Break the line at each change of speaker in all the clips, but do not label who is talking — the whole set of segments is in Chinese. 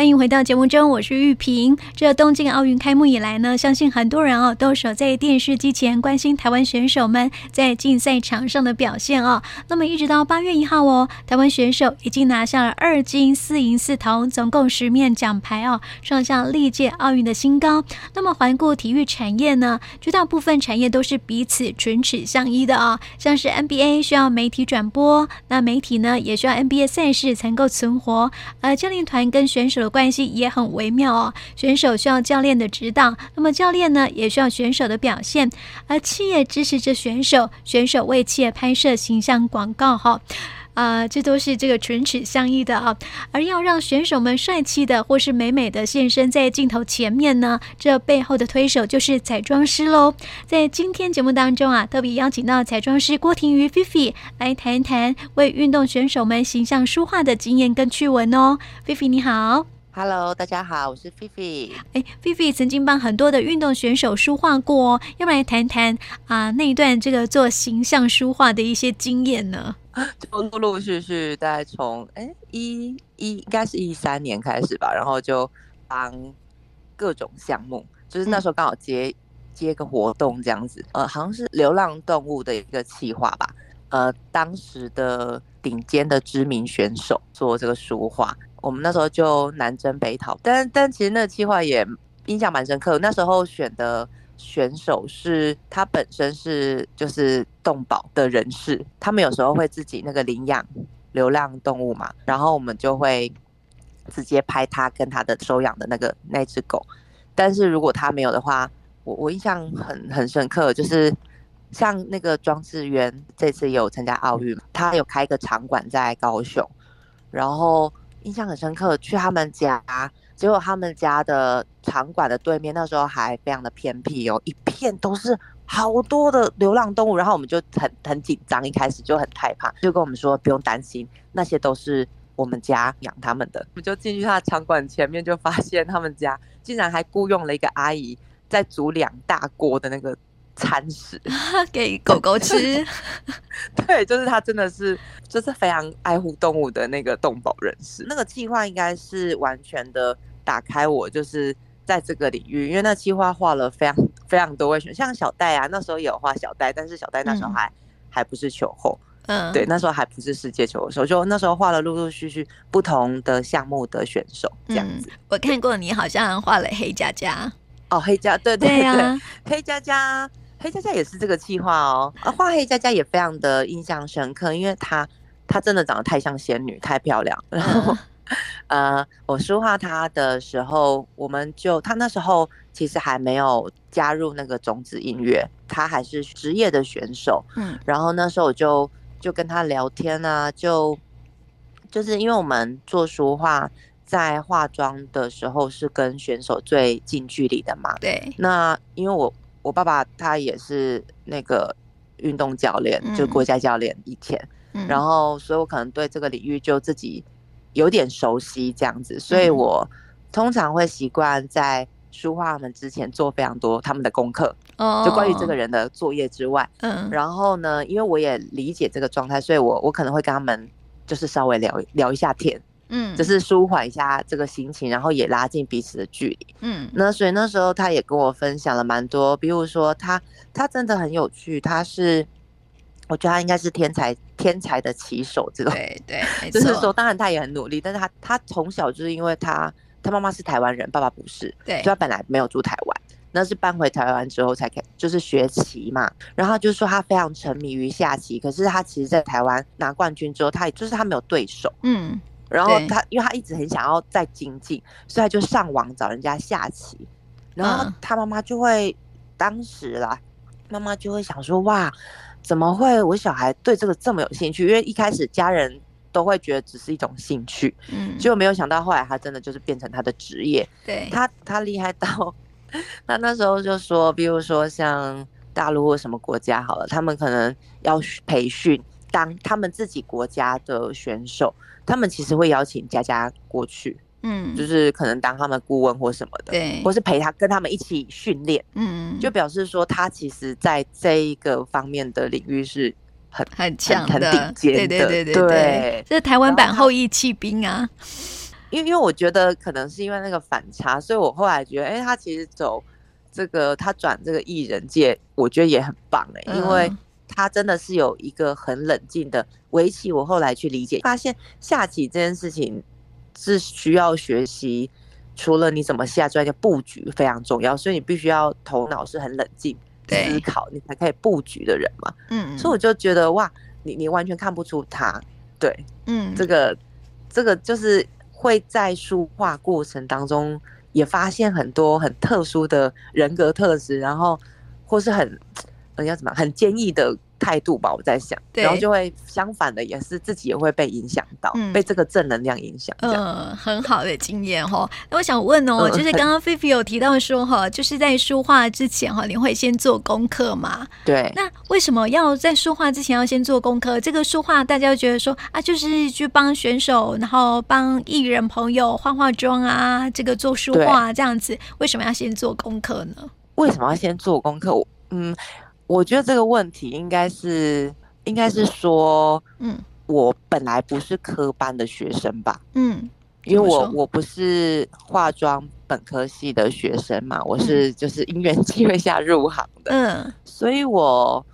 欢迎回到节目中，我是玉萍。这东京奥运开幕以来呢，相信很多人哦都守在电视机前关心台湾选手们在竞赛场上的表现哦。那么一直到八月一号哦，台湾选手已经拿下了二金四银四铜，总共十面奖牌哦，创下历届奥运的新高。那么环顾体育产业呢，绝大部分产业都是彼此唇齿相依的、哦。像是 NBA 需要媒体转播，那媒体呢也需要 NBA 赛事才能够存活。而教练团跟选手。的关系也很微妙哦，选手需要教练的指导，那么教练呢也需要选手的表现，而企业支持着选手，选手为企业拍摄形象广告哈，啊、呃，这都是这个唇齿相依的啊。而要让选手们帅气的或是美美的现身在镜头前面呢，这背后的推手就是彩妆师喽。在今天节目当中啊，特别邀请到彩妆师郭婷瑜菲菲来谈一谈为运动选手们形象梳化的经验跟趣闻哦。菲菲你好。
Hello，大家好，我是菲菲。
哎，菲菲曾经帮很多的运动选手书画过哦，要不然来谈谈啊那一段这个做形象书画的一些经验呢？
就陆陆续续，大概从哎一一应该是一三年开始吧，然后就帮各种项目，就是那时候刚好接、嗯、接个活动这样子，呃，好像是流浪动物的一个企划吧，呃，当时的顶尖的知名选手做这个梳化。我们那时候就南征北讨，但但其实那个计划也印象蛮深刻。那时候选的选手是他本身是就是动保的人士，他们有时候会自己那个领养流浪动物嘛，然后我们就会直接拍他跟他的收养的那个那只狗。但是如果他没有的话，我我印象很很深刻，就是像那个庄智渊这次有参加奥运，他有开一个场馆在高雄，然后。印象很深刻，去他们家，结果他们家的场馆的对面，那时候还非常的偏僻哦，一片都是好多的流浪动物，然后我们就很很紧张，一开始就很害怕，就跟我们说不用担心，那些都是我们家养他们的。我们就进去他的场馆前面，就发现他们家竟然还雇佣了一个阿姨在煮两大锅的那个。餐食
给狗狗吃，
对，就是他真的是就是非常爱护动物的那个动保人士。那个计划应该是完全的打开我，就是在这个领域，因为那计划画了非常非常多位选手，像小戴啊，那时候也有画小戴，但是小戴那时候还、嗯、还不是球后，嗯，对，那时候还不是世界球后，就那时候画了陆陆续续不同的项目的选手这样子。
嗯、我看过你好像画了黑佳佳
哦，黑佳对对对，对啊、黑佳佳。黑佳佳也是这个计划哦，啊画黑佳佳也非常的印象深刻，因为她她真的长得太像仙女，太漂亮。然后，呃，我书画她的时候，我们就她那时候其实还没有加入那个种子音乐，她还是职业的选手。嗯，然后那时候我就就跟她聊天啊，就就是因为我们做书画，在化妆的时候是跟选手最近距离的嘛。对，那因为我。我爸爸他也是那个运动教练，嗯、就国家教练以前，嗯、然后所以我可能对这个领域就自己有点熟悉这样子，所以我通常会习惯在书画他们之前做非常多他们的功课，哦、就关于这个人的作业之外，嗯，然后呢，因为我也理解这个状态，所以我我可能会跟他们就是稍微聊聊一下天。嗯，只是舒缓一下这个心情，然后也拉近彼此的距离。嗯，那所以那时候他也跟我分享了蛮多，比如说他他真的很有趣，他是我觉得他应该是天才天才的棋手这种。对对，就是说当然他也很努力，但是他他从小就是因为他他妈妈是台湾人，爸爸不是，对，所以他本来没有住台湾，那是搬回台湾之后才开就是学棋嘛。然后就是说他非常沉迷于下棋，可是他其实在台湾拿冠军之后，他也就是他没有对手。嗯。然后他，因为他一直很想要再精进，所以他就上网找人家下棋。然后他妈妈就会，当时啦，妈妈就会想说：哇，怎么会我小孩对这个这么有兴趣？因为一开始家人都会觉得只是一种兴趣，嗯，结果没有想到后来他真的就是变成他的职业。对，他他厉害到，他那时候就说，比如说像大陆或什么国家好了，他们可能要培训当他们自己国家的选手。他们其实会邀请佳佳过去，嗯，就是可能当他们顾问或什么的，对，或是陪他跟他们一起训练，嗯，就表示说他其实在这一个方面的领域是很
很强、
很顶尖的，对对对对对，
这是台湾版后裔弃兵啊，
因为因为我觉得可能是因为那个反差，所以我后来觉得，哎、欸，他其实走这个他转这个艺人界，我觉得也很棒哎、欸，因为他真的是有一个很冷静的围棋。我后来去理解，发现下棋这件事情是需要学习，除了你怎么下之外，就布局非常重要，所以你必须要头脑是很冷静思考，你才可以布局的人嘛。嗯，所以我就觉得哇，你你完全看不出他，对，嗯，这个这个就是。会在书画过程当中也发现很多很特殊的人格特质，然后或是很，呃，要怎么，很坚毅的。态度吧，我在想，然后就会相反的，也是自己也会被影响到，嗯、被这个正能量影响。嗯、
呃，很好的经验哈。那我想问哦，就是刚刚菲菲有提到说哈，就是在书画之前哈，你会先做功课吗？
对。
那为什么要在书画之前要先做功课？这个书画大家觉得说啊，就是去帮选手，然后帮艺人朋友化化妆啊，这个做书画这样子，为什么要先做功课呢？
为什么要先做功课？嗯。我觉得这个问题应该是，应该是说，嗯，我本来不是科班的学生吧，嗯，因为我我不是化妆本科系的学生嘛，我是就是因缘机会下入行的，嗯，所以我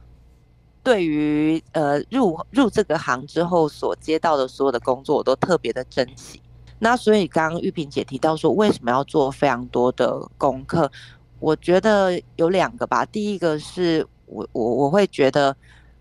对于呃入入这个行之后所接到的所有的工作，我都特别的珍惜。那所以刚刚玉萍姐提到说，为什么要做非常多的功课？我觉得有两个吧，第一个是。我我我会觉得，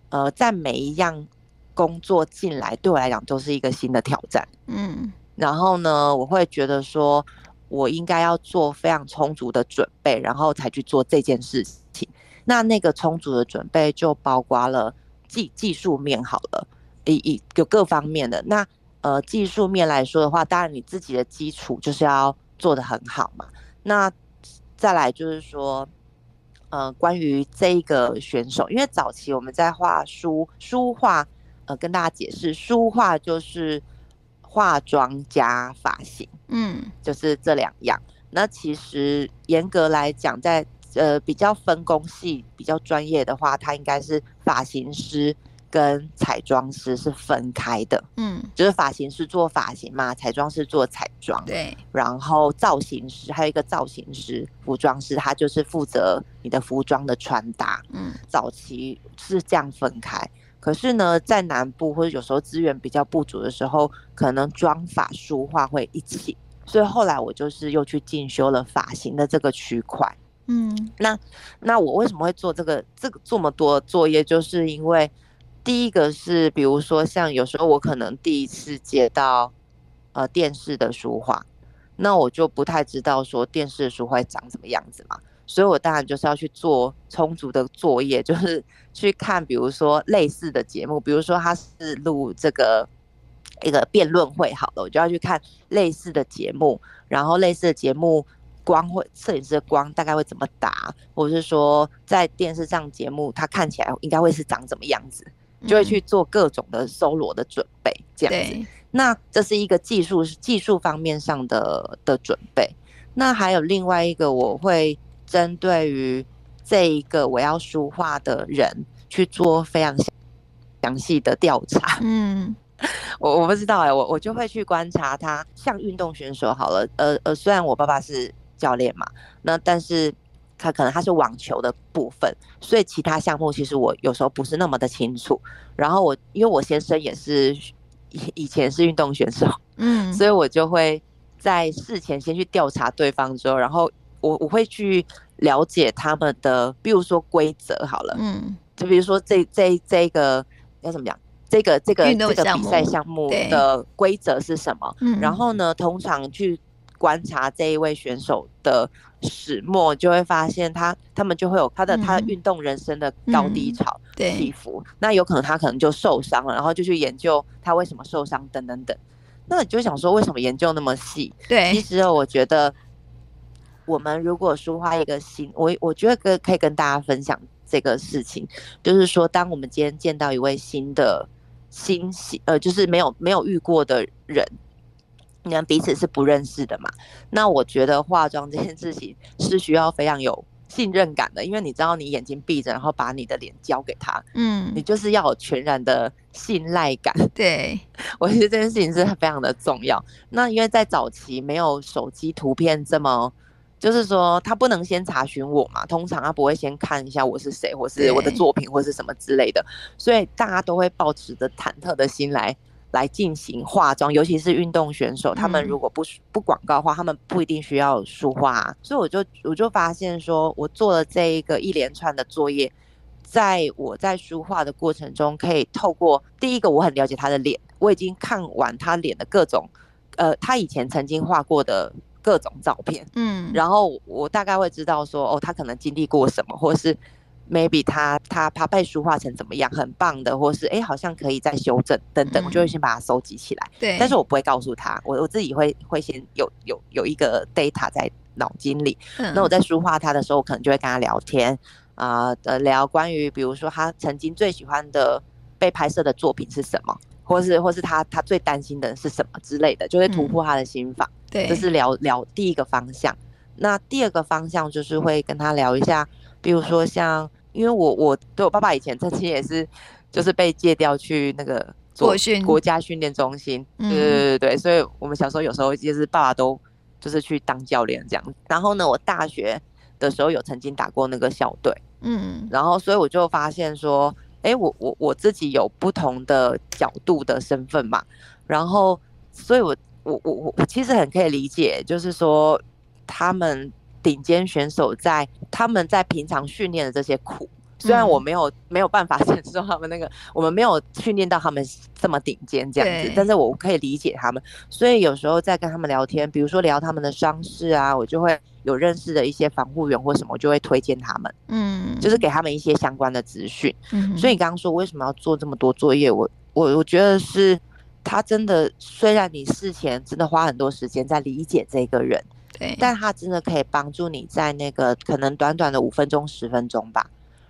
呃，在每一样工作进来，对我来讲都是一个新的挑战。嗯，然后呢，我会觉得说，我应该要做非常充足的准备，然后才去做这件事情。那那个充足的准备就包括了技技术面好了，一一有各方面的。那呃，技术面来说的话，当然你自己的基础就是要做得很好嘛。那再来就是说。呃，关于这一个选手，因为早期我们在画书书画，呃，跟大家解释，书画就是化妆加发型，嗯，就是这两样。那其实严格来讲，在呃比较分工细、比较专业的话，他应该是发型师。跟彩妆师是分开的，嗯，就是发型师做发型嘛，彩妆师做彩妆，对，然后造型师还有一个造型师，服装师，他就是负责你的服装的穿搭，嗯，早期是这样分开，可是呢，在南部或者有时候资源比较不足的时候，可能妆发书画会一起，所以后来我就是又去进修了发型的这个区块，嗯，那那我为什么会做这个这个这么多作业，就是因为。第一个是，比如说像有时候我可能第一次接到呃电视的书画，那我就不太知道说电视的书画长什么样子嘛，所以我当然就是要去做充足的作业，就是去看比如说类似的节目，比如说他是录这个一个辩论会好了，我就要去看类似的节目，然后类似的节目光会摄影师的光大概会怎么打，或者是说在电视上节目它看起来应该会是长怎么样子。就会去做各种的搜罗的准备，这样子。那这是一个技术技术方面上的的准备。那还有另外一个，我会针对于这一个我要书画的人去做非常详细的调查。嗯，我我不知道哎、欸，我我就会去观察他，像运动选手好了，呃呃，虽然我爸爸是教练嘛，那但是。他可能他是网球的部分，所以其他项目其实我有时候不是那么的清楚。然后我因为我先生也是以以前是运动选手，嗯，所以我就会在事前先去调查对方之后，然后我我会去了解他们的，比如说规则好了，嗯，就比如说这这这个要怎么讲，这个这个这个比赛项目的规则是什么？嗯，然后呢，通常去。观察这一位选手的始末，就会发现他他们就会有他的、嗯、他的运动人生的高低潮、起伏、嗯。那有可能他可能就受伤了，然后就去研究他为什么受伤等等等。那你就想说，为什么研究那么细？对，其实我觉得我们如果抒发一个新，我我觉得可可以跟大家分享这个事情，就是说，当我们今天见到一位新的新呃，就是没有没有遇过的人。你们彼此是不认识的嘛？那我觉得化妆这件事情是需要非常有信任感的，因为你知道你眼睛闭着，然后把你的脸交给他，
嗯，
你就是要有全然的信赖感。
对，
我觉得这件事情是非常的重要。那因为在早期没有手机图片这么，就是说他不能先查询我嘛，通常他不会先看一下我是谁，或是我的作品，或是什么之类的，所以大家都会抱持着忐忑的心来。来进行化妆，尤其是运动选手，他们如果不不广告的话，他们不一定需要梳化啊。所以我就我就发现说，我做了这一个一连串的作业，在我在梳化的过程中，可以透过第一个，我很了解他的脸，我已经看完他脸的各种，呃，他以前曾经画过的各种照片，嗯，然后我大概会知道说，哦，他可能经历过什么，或是。Maybe 他他他被梳化成怎么样，很棒的，或是哎、欸，好像可以再修正等等，嗯、我就会先把它收集起来。对，但是我不会告诉他，我我自己会会先有有有一个 data 在脑筋里。嗯、那我在梳化他的时候，我可能就会跟他聊天啊，呃，聊关于比如说他曾经最喜欢的被拍摄的作品是什么，或是或是他他最担心的是什么之类的，就会突破他的心防。对、嗯，这是聊聊第一个方向。那第二个方向就是会跟他聊一下。比如说像，因为我我对我爸爸以前曾经也是，就是被借调去那个做国家训练中心，对对对对，所以我们小时候有时候就是爸爸都就是去当教练这样。然后呢，我大学的时候有曾经打过那个校队，嗯，然后所以我就发现说，哎，我我我自己有不同的角度的身份嘛，然后所以我我我我其实很可以理解，就是说他们。顶尖选手在他们在平常训练的这些苦，虽然我没有没有办法 承受他们那个，我们没有训练到他们这么顶尖这样子，但是我可以理解他们，所以有时候在跟他们聊天，比如说聊他们的伤势啊，我就会有认识的一些防护员或什么，我就会推荐他们，嗯，就是给他们一些相关的资讯。嗯，所以你刚刚说为什么要做这么多作业，我我我觉得是他真的，虽然你事前真的花很多时间在理解这个人。对，但他真的可以帮助你在那个可能短短的五分钟、十分钟吧，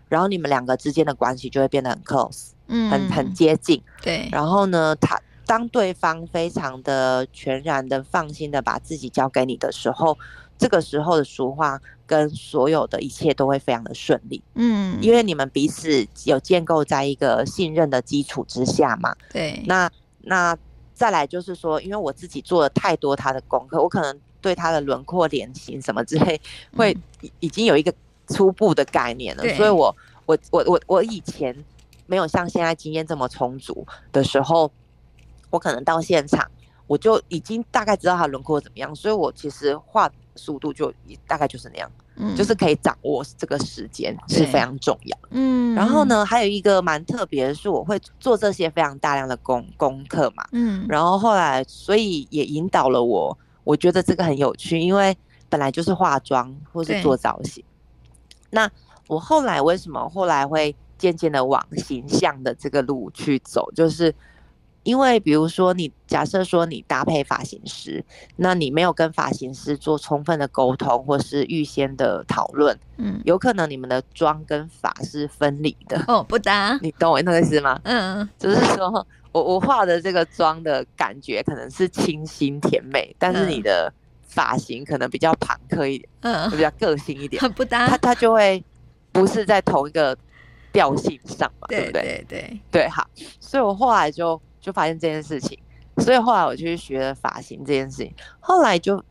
然后你们两个之间的关系就会变得很 close，嗯，很很接近。对，然后呢，他当对方非常的全然的放心的把自己交给你的时候，这个时候的说话跟所有的一切都会非常的顺利。嗯，因为你们彼此有建构在一个信任的基础之下嘛。对，那那再来就是说，因为我自己做了太多他的功课，我可能。对它的轮廓、脸型什么之类，会已经有一个初步的概念了。嗯、所以我我我我我以前没有像现在经验这么充足的时候，我可能到现场我就已经大概知道它轮廓怎么样，所以我其实画速度就大概就是那样，嗯，就是可以掌握这个时间是非常重要。嗯，然后呢，还有一个蛮特别的是，我会做这些非常大量的功功课嘛，嗯，然后后来所以也引导了我。我觉得这个很有趣，因为本来就是化妆或是做造型。那我后来为什么后来会渐渐的往形象的这个路去走？就是因为比如说你假设说你搭配发型师，那你没有跟发型师做充分的沟通或是预先的讨论，嗯，有可能你们的妆跟发是分离的哦，不搭，你懂我那个意思吗？嗯，就是说。我我化的这个妆的感觉可能是清新甜美，但是你的发型可能比较朋克一点，嗯，比较个性一点，很不搭，它它就会不是在同一个调性上嘛，对不对？对对对对，好，所以我后来就就发现这件事情，所以后来我就去学了发型这件事情，后来就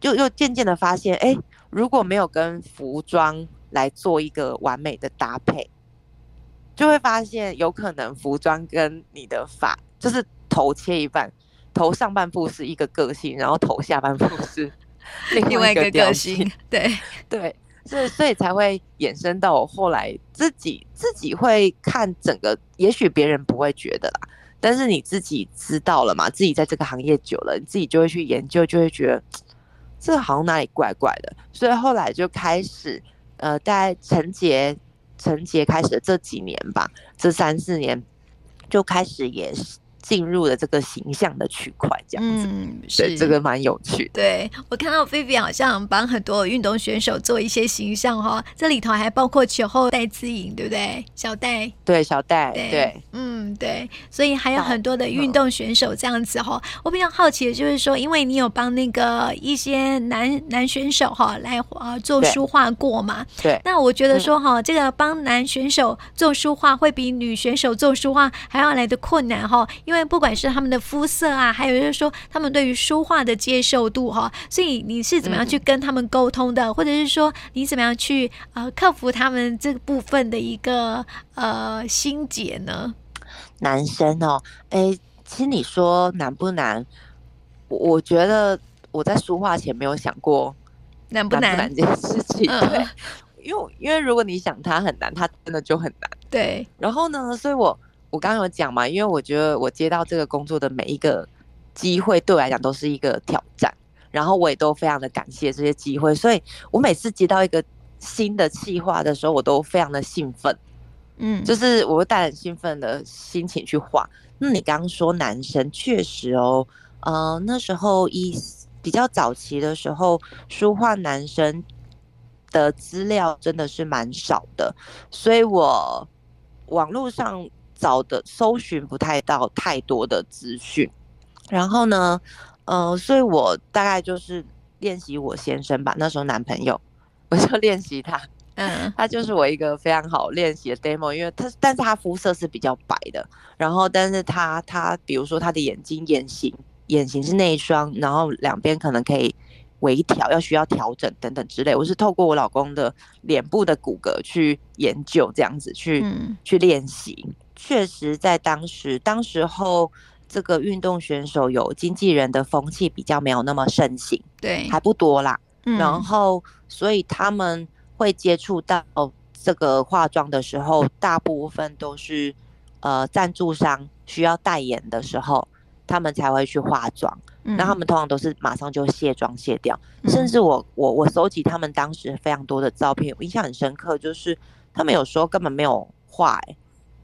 就又渐渐的发现，哎，如果没有跟服装来做一个完美的搭配。就会发现，有可能服装跟你的发就是头切一半，头上半部是一个个性，然后头下半部 是另外一个个性。对对，所以所以才会衍生到我后来自己自己会看整个，也许别人不会觉得啦，但是你自己知道了嘛，自己在这个行业久了，你自己就会去研究，就会觉得这好像哪里怪怪的。所以后来就开始呃，在陈杰。陈杰开始的这几年吧，这三四年就开始也是进入了这个形象的区块，这样子，
嗯，
对，这个蛮有趣的。
对，我看到菲菲好像帮很多运动选手做一些形象哈，这里头还包括球后戴资颖，对不对？小戴，
对，小戴，对，对
嗯，对，所以还有很多的运动选手这样子哈。我比较好奇的就是说，因为你有帮那个一些男男选手哈来啊做书画过嘛，
对，
那我觉得说哈，这个帮男选手做书画会比女选手做书画还要来的困难哈。因为不管是他们的肤色啊，还有就是说他们对于书画的接受度哈，所以你是怎么样去跟他们沟通的，嗯、或者是说你怎么样去呃克服他们这部分的一个呃心结呢？
男生哦，哎，其实你说难不难？我我觉得我在书画前没有想过
难不
难，这件事情，嗯、对，因为因为如果你想他很难，他真的就很难。
对，
然后呢，所以我。我刚刚有讲嘛，因为我觉得我接到这个工作的每一个机会，对我来讲都是一个挑战，然后我也都非常的感谢这些机会，所以我每次接到一个新的企划的时候，我都非常的兴奋，嗯，就是我会带很兴奋的心情去画。那你刚刚说男生确实哦，呃，那时候一比较早期的时候，书画男生的资料真的是蛮少的，所以我网络上。找的搜寻不太到太多的资讯，然后呢，呃，所以我大概就是练习我先生吧，那时候男朋友，我就练习他，嗯，他就是我一个非常好练习的 demo，因为他，但是他肤色是比较白的，然后，但是他他比如说他的眼睛眼型眼型是内双，然后两边可能可以微调，要需要调整等等之类，我是透过我老公的脸部的骨骼去研究这样子去、嗯、去练习。确实，在当时，当时候这个运动选手有经纪人的风气比较没有那么盛行，
对，
还不多啦。嗯、然后，所以他们会接触到这个化妆的时候，大部分都是呃赞助商需要代言的时候，他们才会去化妆。那、嗯、他们通常都是马上就卸妆卸掉，嗯、甚至我我我搜集他们当时非常多的照片，我印象很深刻，就是他们有时候根本没有化、欸。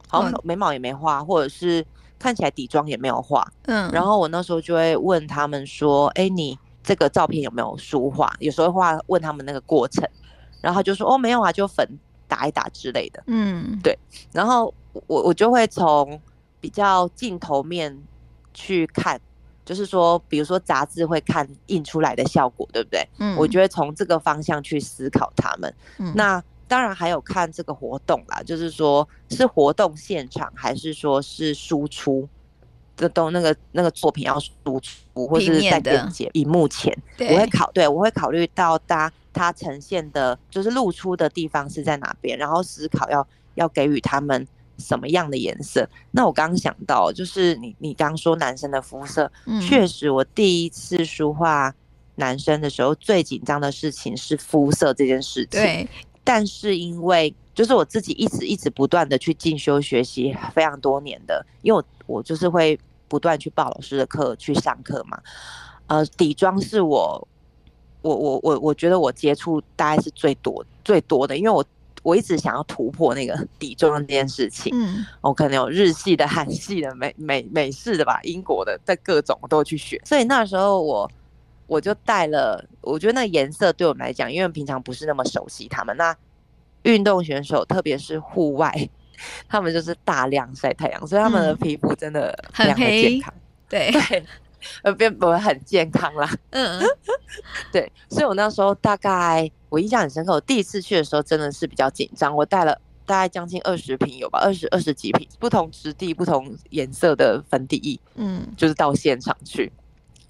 好像眉毛也没画，或者是看起来底妆也没有画。嗯，然后我那时候就会问他们说：“哎，你这个照片有没有书画？”有时候画问他们那个过程，然后他就说：“哦，没有啊，就粉打一打之类的。”嗯，对。然后我我就会从比较镜头面去看，就是说，比如说杂志会看印出来的效果，对不对？嗯，我就会从这个方向去思考他们。嗯，那。当然还有看这个活动啦，就是说是活动现场还是说是输出，这都那个那个作品要输出，或是在电节荧幕前，我会考对，我会考虑到它它呈现的，就是露出的地方是在哪边，然后思考要要给予他们什么样的颜色。那我刚刚想到，就是你你刚说男生的肤色，嗯，确实我第一次书画男生的时候，最紧张的事情是肤色这件事情。对。但是因为就是我自己一直一直不断的去进修学习非常多年的，因为我我就是会不断去报老师的课去上课嘛。呃，底妆是我我我我我觉得我接触大概是最多最多的，因为我我一直想要突破那个底妆这件事情。嗯，我可能有日系的、韩系的、美美美式的吧，英国的，在各种我都去学。所以那时候我。我就带了，我觉得那个颜色对我们来讲，因为平常不是那么熟悉他们。那运动选手，特别是户外，他们就是大量晒太阳，所以他们的皮肤真的非常的健康。对对，呃，变不会很健康啦。嗯，对，所以我那时候大概我印象很深刻，我第一次去的时候真的是比较紧张。我带了大概将近二十瓶有吧，二十二十几瓶不同质地、不同颜色的粉底液，嗯，就是到现场去。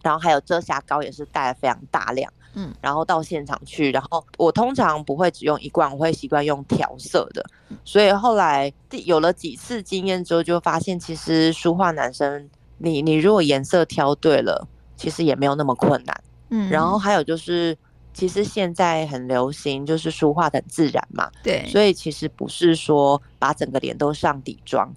然后还有遮瑕膏也是带了非常大量，嗯，然后到现场去，然后我通常不会只用一罐，我会习惯用调色的，所以后来有了几次经验之后，就发现其实书画男生，你你如果颜色挑对了，其实也没有那么困难，嗯，然后还有就是，其实现在很流行就是书画很自然嘛，对，所以其实不是说把整个脸都上底妆。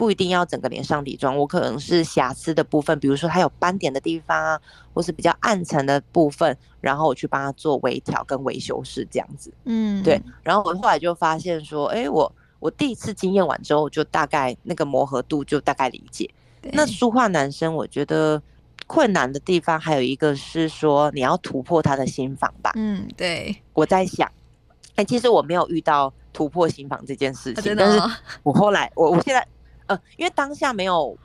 不一定要整个脸上底妆，我可能是瑕疵的部分，比如说它有斑点的地方啊，或是比较暗沉的部分，然后我去帮他做微调跟维修饰这样子。嗯，对。然后我后来就发现说，哎，我我第一次经验完之后，就大概那个磨合度就大概理解。那书画男生，我觉得困难的地方还有一个是说你要突破他的心房吧。
嗯，对。
我在想，哎、欸，其实我没有遇到突破心房这件事情，但是 我后来，我我现在，呃，因为当下没有，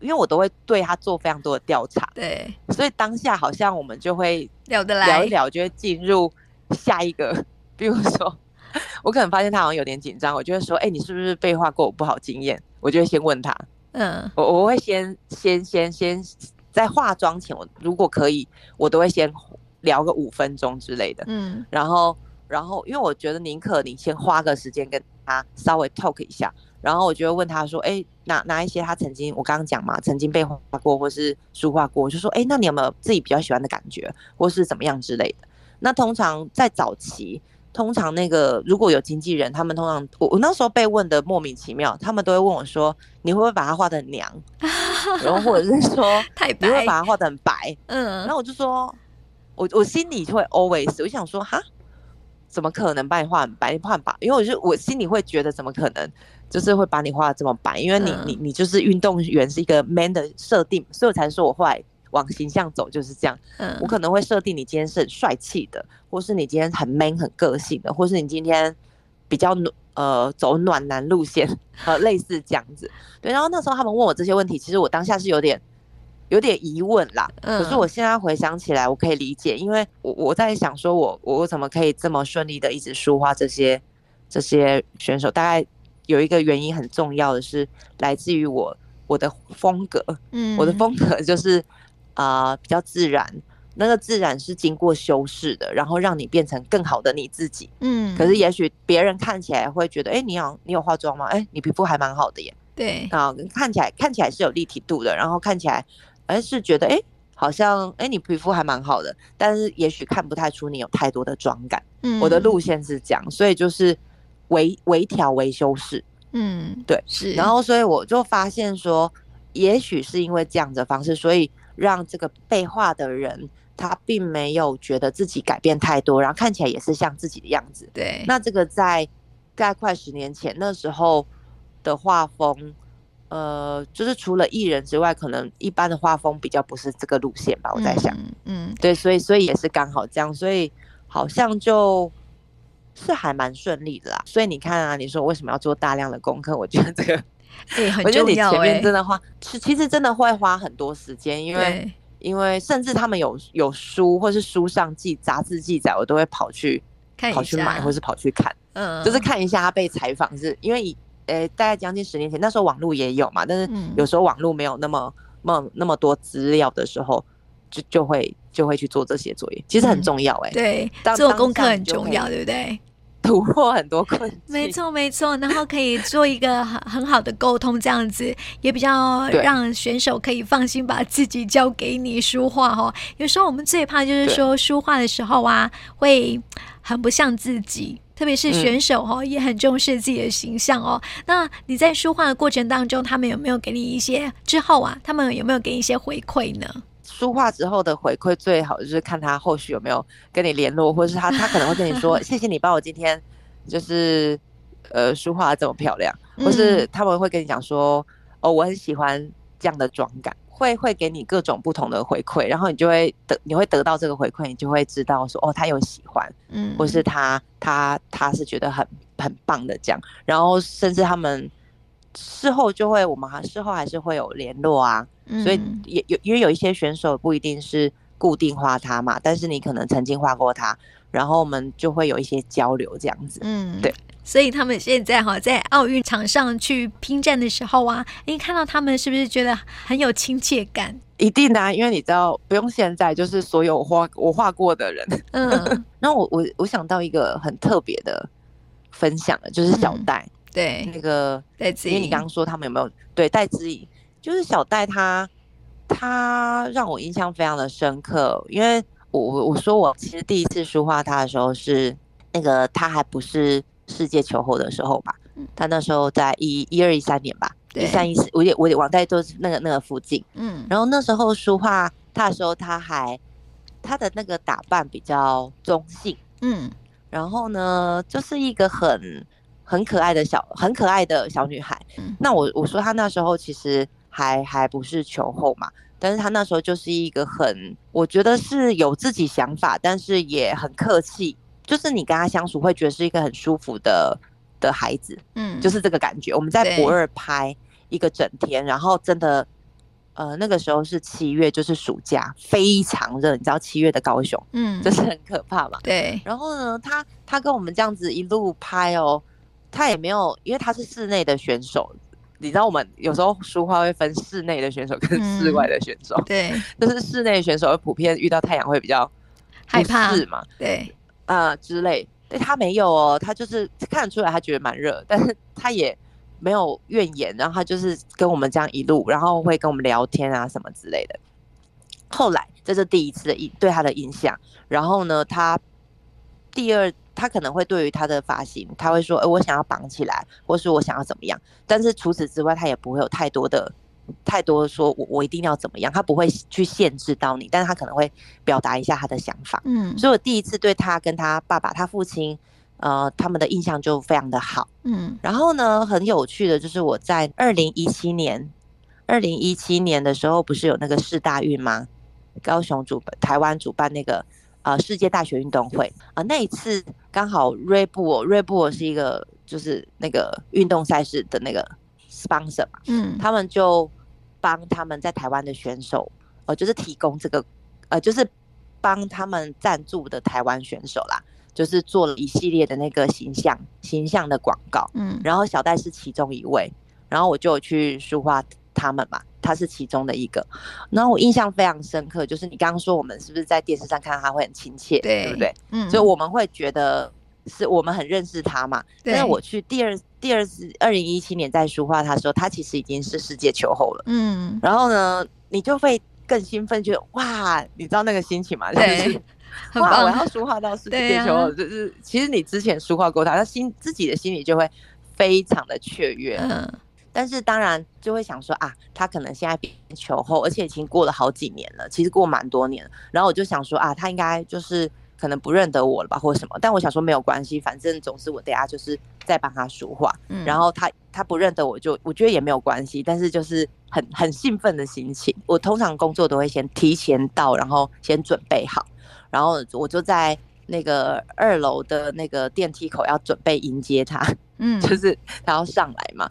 因为我都会对他做非常多的调查，
对，
所以当下好像我们就会
聊得来，
聊一聊，就会进入下一个，比如说。我可能发现他好像有点紧张，我就会说：“哎、欸，你是不是被画过我不好经验？”我就会先问他。嗯，我我会先先先先在化妆前，我如果可以，我都会先聊个五分钟之类的。嗯，然后然后因为我觉得宁可你先花个时间跟他稍微 talk 一下，然后我就会问他说：“哎、欸，哪哪一些他曾经我刚刚讲嘛，曾经被画过或是书画过，我就说：哎、欸，那你有没有自己比较喜欢的感觉，或是怎么样之类的？那通常在早期。”通常那个如果有经纪人，他们通常我我那时候被问的莫名其妙，他们都会问我说：“你会不会把他画的很娘？”然后或者是说：“太白，你会把他画的很白？”嗯，然后我就说：“我我心里就会 always，我想说哈，怎么可能把你画很白？你画很白，因为我就我心里会觉得怎么可能，就是会把你画的这么白？因为你、嗯、你你就是运动员是一个 man 的设定，所以我才说我坏。往形象走就是这样，嗯，我可能会设定你今天是很帅气的，或是你今天很 man 很个性的，或是你今天比较暖呃走暖男路线，呃类似这样子。对，然后那时候他们问我这些问题，其实我当下是有点有点疑问啦。可是我现在回想起来，我可以理解，因为我我在想说我我怎么可以这么顺利的一直抒发这些这些选手，大概有一个原因很重要的是来自于我我的风格，嗯，我的风格就是。啊、呃，比较自然，那个自然是经过修饰的，然后让你变成更好的你自己。嗯，可是也许别人看起来会觉得，哎、欸，你有你有化妆吗？哎、欸，你皮肤还蛮好的耶。对啊，看起来看起来是有立体度的，然后看起来，哎，是觉得，哎、欸，好像，哎、欸，你皮肤还蛮好的，但是也许看不太出你有太多的妆感。嗯，我的路线是这样，所以就是微微调、微修饰。嗯，对，是。然后，所以我就发现说，也许是因为这样的方式，所以。让这个被画的人，他并没有觉得自己改变太多，然后看起来也是像自己的样子。对，那这个在在快十年前那时候的画风，呃，就是除了艺人之外，可能一般的画风比较不是这个路线吧。我在想，嗯，嗯对，所以所以也是刚好这样，所以好像就是还蛮顺利的啦。所以你看啊，你说为什么要做大量的功课？我觉得这个。欸、很重要，我觉得你前面真的花，其其实真的会花很多时间，因为因为甚至他们有有书或是书上记杂志记载，我都会跑去跑去买或是跑去看，嗯，就是看一下他被采访，是因为以呃大概将近十年前，那时候网络也有嘛，但是有时候网络没有那么那么那么多资料的时候，就就会就会去做这些作业，其实很重要哎、欸，
对，做功课很重要，对不对？
突破很多困境，
没错没错，然后可以做一个很很好的沟通，这样子也比较让选手可以放心把自己交给你书画哦。有时候我们最怕就是说书画的时候啊，会很不像自己，特别是选手哦，也很重视自己的形象哦。那你在书画的过程当中，他们有没有给你一些之后啊，他们有没有给你一些回馈呢？
书画之后的回馈最好就是看他后续有没有跟你联络，或者是他他可能会跟你说 谢谢你帮我今天就是呃书画这么漂亮，或是他们会跟你讲说哦我很喜欢这样的妆感，会会给你各种不同的回馈，然后你就会得你会得到这个回馈，你就会知道说哦他有喜欢，嗯，或是他他他是觉得很很棒的这样，然后甚至他们事后就会我们还事后还是会有联络啊。所以也有，因为有一些选手不一定是固定画他嘛，但是你可能曾经画过他，然后我们就会有一些交流这样子。嗯，对。
所以他们现在哈在奥运场上去拼战的时候啊，你看到他们是不是觉得很有亲切感？
一定的啊，因为你知道，不用现在，就是所有画我画过的人。嗯。那我我我想到一个很特别的分享的，就是小戴。嗯、对。那个戴资颖，因为你刚刚说他们有没有对戴资颖？就是小戴他，他让我印象非常的深刻，因为我我说我其实第一次书画他的时候是那个他还不是世界球后的时候吧，他那时候在一一二一三年吧，一三一四，我也我也忘在都是那个那个附近，嗯，然后那时候书画他的时候他还他的那个打扮比较中性，嗯，然后呢就是一个很很可爱的小很可爱的小女孩，那我我说她那时候其实。还还不是球后嘛，但是他那时候就是一个很，我觉得是有自己想法，但是也很客气，就是你跟他相处会觉得是一个很舒服的的孩子，嗯，就是这个感觉。我们在博二拍一个整天，然后真的，呃，那个时候是七月，就是暑假，非常热，你知道七月的高雄，嗯，就是很可怕嘛，
对。
然后呢，他他跟我们这样子一路拍哦，他也没有，因为他是室内的选手。你知道我们有时候书画会分室内的选手跟室外的选手，嗯、
对，
就是室内选手普遍遇到太阳会比较
害怕嘛，
对，啊、呃、之类。对，他没有哦，他就是看得出来他觉得蛮热，但是他也没有怨言，然后他就是跟我们这样一路，然后会跟我们聊天啊什么之类的。后来这是第一次的印对他的印象，然后呢，他第二。他可能会对于他的发型，他会说：“呃，我想要绑起来，或是我想要怎么样。”但是除此之外，他也不会有太多的、太多的说“我我一定要怎么样”。他不会去限制到你，但是他可能会表达一下他的想法。嗯，所以我第一次对他跟他爸爸、他父亲，呃，他们的印象就非常的好。嗯，然后呢，很有趣的就是我在二零一七年，二零一七年的时候，不是有那个世大运吗？高雄主办，台湾主办那个。呃，世界大学运动会。啊，呃，那一次刚好 Red Bull，Red Bull 是一个就是那个运动赛事的那个 sponsor 嘛，嗯，他们就帮他们在台湾的选手，呃，就是提供这个，呃，就是帮他们赞助的台湾选手啦，就是做了一系列的那个形象形象的广告，嗯，然后小戴是其中一位，然后我就去书画他们嘛。他是其中的一个，然后我印象非常深刻，就是你刚刚说我们是不是在电视上看到他会很亲切，对，对不对？嗯，所以我们会觉得是我们很认识他嘛。对。但是我去第二第二次二零一七年在书画他的时候，他其实已经是世界球后了。嗯。然后呢，你就会更兴奋，觉得哇，你知道那个心情吗？对是 哇，我要书画到世界球后，就是其实你之前书画过他，他心自己的心里就会非常的雀跃。嗯。但是当然就会想说啊，他可能现在变球后，而且已经过了好几年了，其实过蛮多年。然后我就想说啊，他应该就是可能不认得我了吧，或者什么。但我想说没有关系，反正总是我等下就是在帮他说话。嗯。然后他他不认得我就我觉得也没有关系，但是就是很很兴奋的心情。我通常工作都会先提前到，然后先准备好，然后我就在那个二楼的那个电梯口要准备迎接他。嗯。就是他要上来嘛。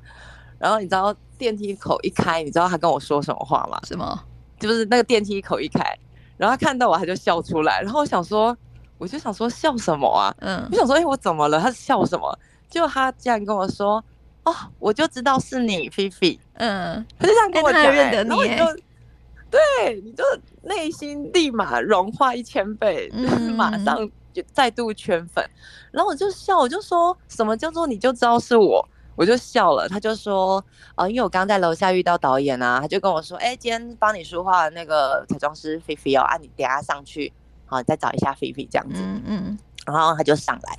然后你知道电梯口一开，你知道他跟我说什么话吗？
什么？
就是那个电梯口一开，然后他看到我他就笑出来，然后我想说，我就想说笑什么啊？嗯，我想说，哎，我怎么了？他笑什么？结果他竟然跟我说，哦，我就知道是你，菲菲。嗯，他就这样跟我讲，欸，
认得你，然后你就，
对，你就内心立马融化一千倍，嗯，就是马上就再度圈粉。然后我就笑，我就说什么叫做你就知道是我？我就笑了，他就说，哦，因为我刚在楼下遇到导演啊，他就跟我说，哎，今天帮你说话的那个彩妆师菲菲哦，啊，你等下上去，好，你再找一下菲菲这样子，嗯嗯，然后他就上来，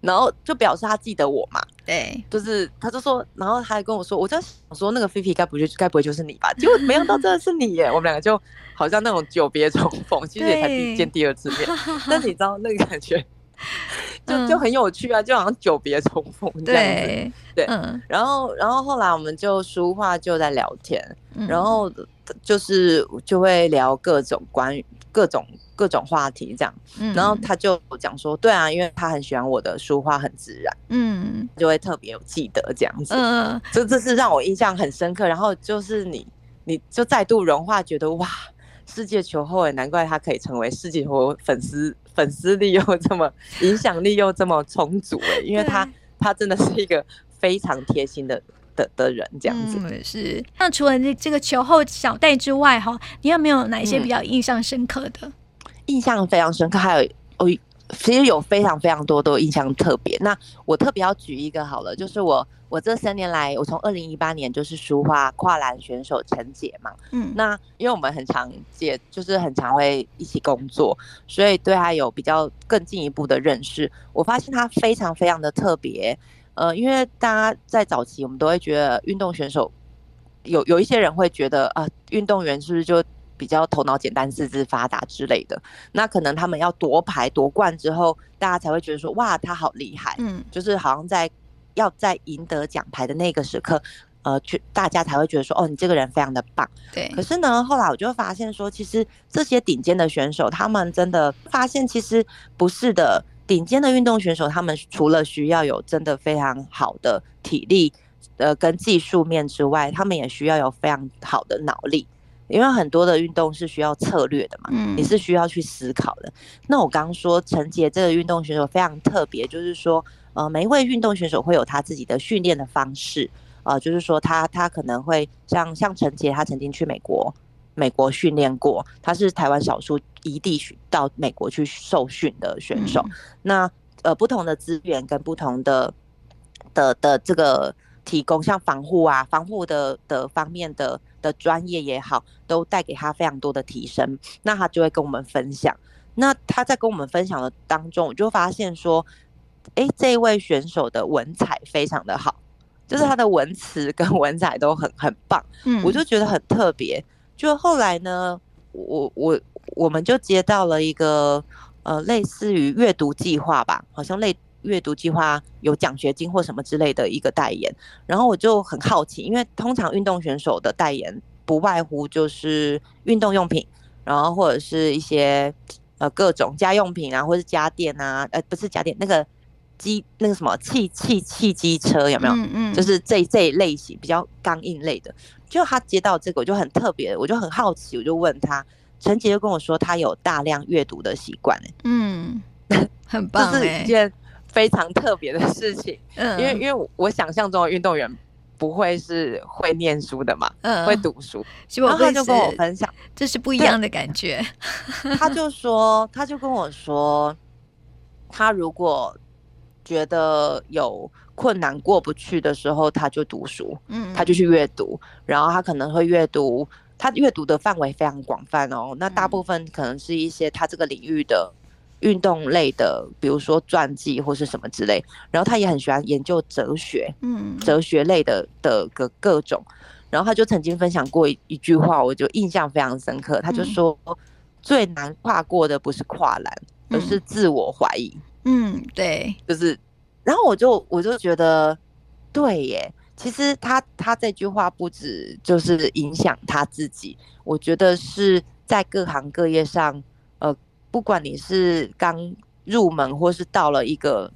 然后就表示他记得我嘛，对，就是他就说，然后他还跟我说，我在想说那个菲菲该不就该不会就是你吧？结果没想到真的是你耶，我们两个就好像那种久别重逢，其实也才第见第二次面，但你知道那个感觉。就就很有趣啊，就好像久别重逢这样子。对，然后然后后来我们就书画就在聊天，嗯、然后就是就会聊各种关于各种各种话题这样。嗯、然后他就讲说，对啊，因为他很喜欢我的书画很自然，嗯，就会特别有记得这样子。嗯，这这是让我印象很深刻。然后就是你你就再度融化，觉得哇，世界球后也难怪他可以成为世界球粉丝。粉丝力又这么，影响力又这么充足哎，因为他他真的是一个非常贴心的的的人，这样子。
嗯，是。那除了这这个球后小戴之外，哈，你有没有哪一些比较印象深刻的？
嗯，印象非常深刻，还有哦。其实有非常非常多都印象特别。那我特别要举一个好了，就是我我这三年来，我从二零一八年就是书画跨栏选手陈姐嘛，嗯，那因为我们很常见，就是很常会一起工作，所以对她有比较更进一步的认识。我发现她非常非常的特别，呃，因为大家在早期我们都会觉得运动选手有有一些人会觉得啊，运动员是不是就比较头脑简单、四肢发达之类的，那可能他们要夺牌夺冠之后，大家才会觉得说哇，他好厉害。嗯，就是好像在要在赢得奖牌的那个时刻，呃，去大家才会觉得说，哦，你这个人非常的棒。
对。
可是呢，后来我就发现说，其实这些顶尖的选手，他们真的发现其实不是的。顶尖的运动选手，他们除了需要有真的非常好的体力，呃，跟技术面之外，他们也需要有非常好的脑力，因为很多的运动是需要策略的嘛，嗯，你是需要去思考的。那我刚刚说陈杰这个运动选手非常特别，就是说，呃，每一位运动选手会有他自己的训练的方式，呃，就是说他他可能会像像陈杰，他曾经去美国。美国训练过，他是台湾少数移地到美国去受训的选手。嗯、那呃，不同的资源跟不同的的的这个提供，像防护啊、防护的的方面的的专业也好，都带给他非常多的提升。那他就会跟我们分享。那他在跟我们分享的当中，我就发现说，哎，这一位选手的文采非常的好，就是他的文词跟文采都很很棒。嗯，我就觉得很特别。就后来呢，我我我们就接到了一个呃类似于阅读计划吧，好像类阅读计划有奖学金或什么之类的一个代言，然后我就很好奇，因为通常运动选手的代言不外乎就是运动用品，然后或者是一些呃各种家用品啊，或者是家电啊，呃不是家电那个机那个什么汽汽汽机车有没有？嗯嗯，就是这这一类型比较刚硬类的。就他接到这个，我就很特别，我就很好奇，我就问他，陈杰就跟我说，他有大量阅读的习惯，
嗯，很棒，
这是一件非常特别的事情，嗯，因为因为我想象中的运动员不会是会念书的嘛，嗯，会读书，然后他就跟我分享，
这是不一样的感觉，
他就说，他就跟我说，他如果觉得有。困难过不去的时候，他就读书，嗯，他就去阅读，然后他可能会阅读，他阅读的范围非常广泛哦。那大部分可能是一些他这个领域的运动类的，比如说传记或是什么之类。然后他也很喜欢研究哲学，嗯，哲学类的的个各种。然后他就曾经分享过一一句话，我就印象非常深刻。他就说，最难跨过的不是跨栏，而是自我怀疑。
嗯，对，
就是。然后我就我就觉得，对耶，其实他他这句话不止就是影响他自己，我觉得是在各行各业上，呃，不管你是刚入门或是到了一个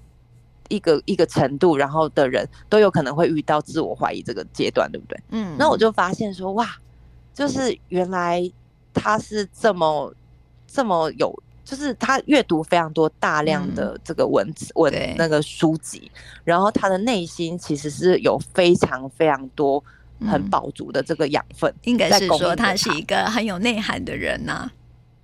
一个一个程度，然后的人都有可能会遇到自我怀疑这个阶段，对不对？嗯，那我就发现说，哇，就是原来他是这么这么有。就是他阅读非常多大量的这个文字、嗯、文那个书籍，然后他的内心其实是有非常非常多很饱足的这个养分，
应该是说他是一个很有内涵的人呐、啊。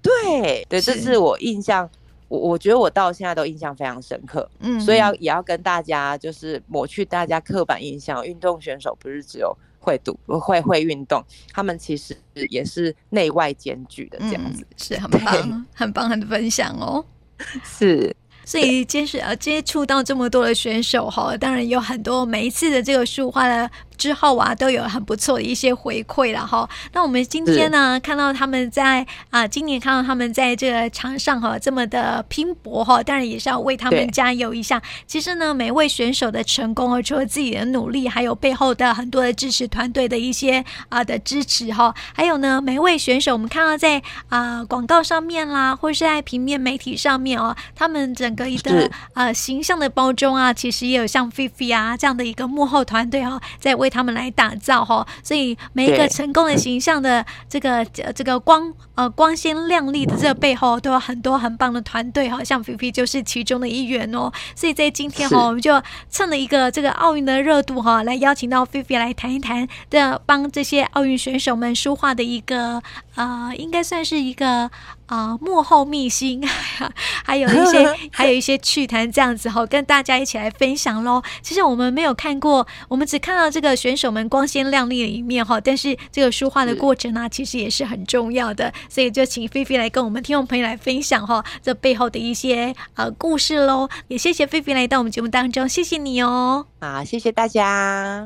对对，这是我印象，我我觉得我到现在都印象非常深刻。嗯，所以要也要跟大家就是抹去大家刻板印象，运动选手不是只有。会读会会运动，他们其实也是内外兼具的这样子，
嗯、是很棒，很棒，很分享哦，
是。
所以接触呃接触到这么多的选手哈，当然有很多每一次的这个书画的。之后啊，都有很不错的一些回馈了哈。那我们今天呢，看到他们在啊、呃，今年看到他们在这个场上哈，这么的拼搏哈，当然也是要为他们加油一下。其实呢，每位选手的成功啊，除了自己的努力，还有背后的很多的支持团队的一些啊、呃、的支持哈。还有呢，每位选手，我们看到在啊、呃、广告上面啦，或是在平面媒体上面哦，他们整个一个啊形象的包装啊，其实也有像菲菲啊这样的一个幕后团队哈，在为。为他们来打造哈，所以每一个成功的形象的这个这个光呃光鲜亮丽的这个背后，都有很多很棒的团队哈，像菲菲就是其中的一员哦。所以在今天哈，我们就趁了一个这个奥运的热度哈，来邀请到菲菲来谈一谈的，帮这些奥运选手们书画的一个呃，应该算是一个。啊、呃，幕后秘辛，还有一些，还有一些趣谈，这样子哈，跟大家一起来分享喽。其实我们没有看过，我们只看到这个选手们光鲜亮丽的一面哈，但是这个书画的过程呢，其实也是很重要的。所以就请菲菲来跟我们听众朋友来分享哈，这背后的一些呃故事喽。也谢谢菲菲来到我们节目当中，谢谢你哦。
好，谢谢大家。